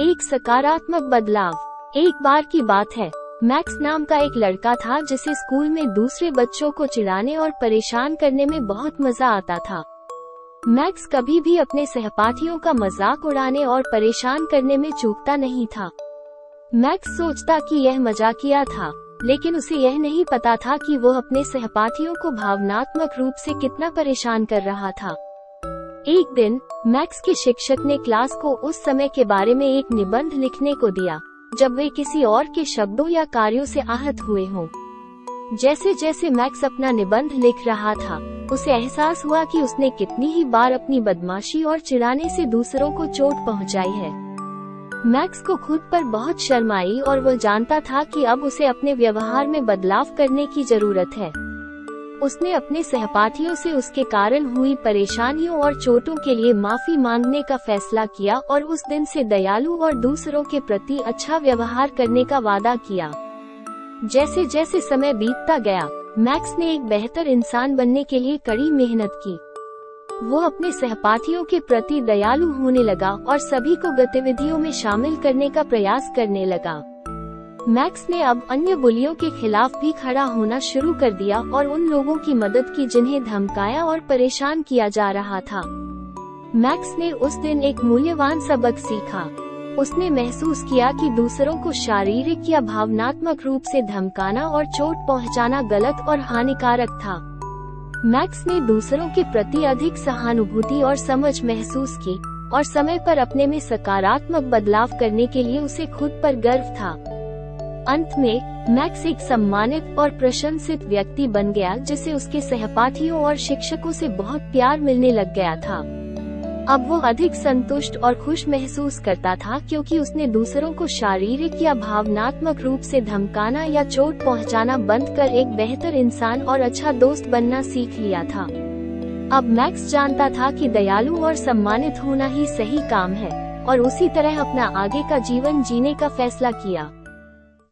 एक सकारात्मक बदलाव। एक बार की बात है, मैक्स नाम का एक लड़का था जिसे स्कूल में दूसरे बच्चों को चिढ़ाने और परेशान करने में बहुत मज़ा आता था। मैक्स कभी भी अपने सहपाठियों का मज़ाक उड़ाने और परेशान करने में चूकता नहीं था। मैक्स सोचता कि यह मजाकिया था, लेकिन उसे यह नहीं पता था कि वो अपने सहपाठियों को भावनात्मक रूप से कितना परेशान कर रहा था। एक दिन, मैक्स के शिक्षक ने क्लास को उस समय के बारे में एक निबंध लिखने को दिया, जब वे किसी और के शब्दों या कार्यों से आहत हुए हों। जैसे जैसे मैक्स अपना निबंध लिख रहा था, उसे एहसास हुआ कि उसने कितनी ही बार अपनी बदमाशी और चिढ़ाने से दूसरों को चोट पहुंचाई है मैक्स को खुद पर बहुत शर्म आई और वह जानता था कि अब उसे अपने व्यवहार में बदलाव करने की ज़रूरत है उसने अपने सहपाठियों से उसके कारण हुई परेशानियों और चोटों के लिए माफ़ी मांगने का फैसला किया और उस दिन से दयालु और दूसरों के प्रति अच्छा व्यवहार करने का वादा किया। जैसे जैसे समय बीतता गया, मैक्स ने एक बेहतर इंसान बनने के लिए कड़ी मेहनत की। वो अपने सहपाठियों के प्रति दयालु होने लगा और सभी को गतिविधियों में शामिल करने का प्रयास करने लगा। मैक्स ने अब अन्य बुलियों के खिलाफ भी खड़ा होना शुरू कर दिया और उन लोगों की मदद की जिन्हें धमकाया और परेशान किया जा रहा था। मैक्स ने उस दिन एक मूल्यवान सबक सीखा। उसने महसूस किया कि दूसरों को शारीरिक या भावनात्मक रूप से धमकाना और चोट पहुंचाना गलत और हानिकारक था। मैक्स ने दूसरों के प्रति अधिक सहानुभूति और समझ महसूस की, और समय पर अपने में सकारात्मक बदलाव करने के लिए उसे खुद पर गर्व था। अंत में, मैक्स एक सम्मानित और प्रशंसित व्यक्ति बन गया जिसे उसके सहपाठियों और शिक्षकों से बहुत प्यार मिलने लग गया था। अब वो अधिक संतुष्ट और खुश महसूस करता था क्योंकि उसने दूसरों को शारीरिक या भावनात्मक रूप से धमकाना या चोट पहुंचाना बंद कर एक बेहतर इंसान और अच्छा दोस्त बनना सीख लिया था। अब मैक्स जानता था कि दयालु और सम्मानित होना ही सही काम है, और उसी तरह अपना आगे का जीवन जीने का फैसला किया।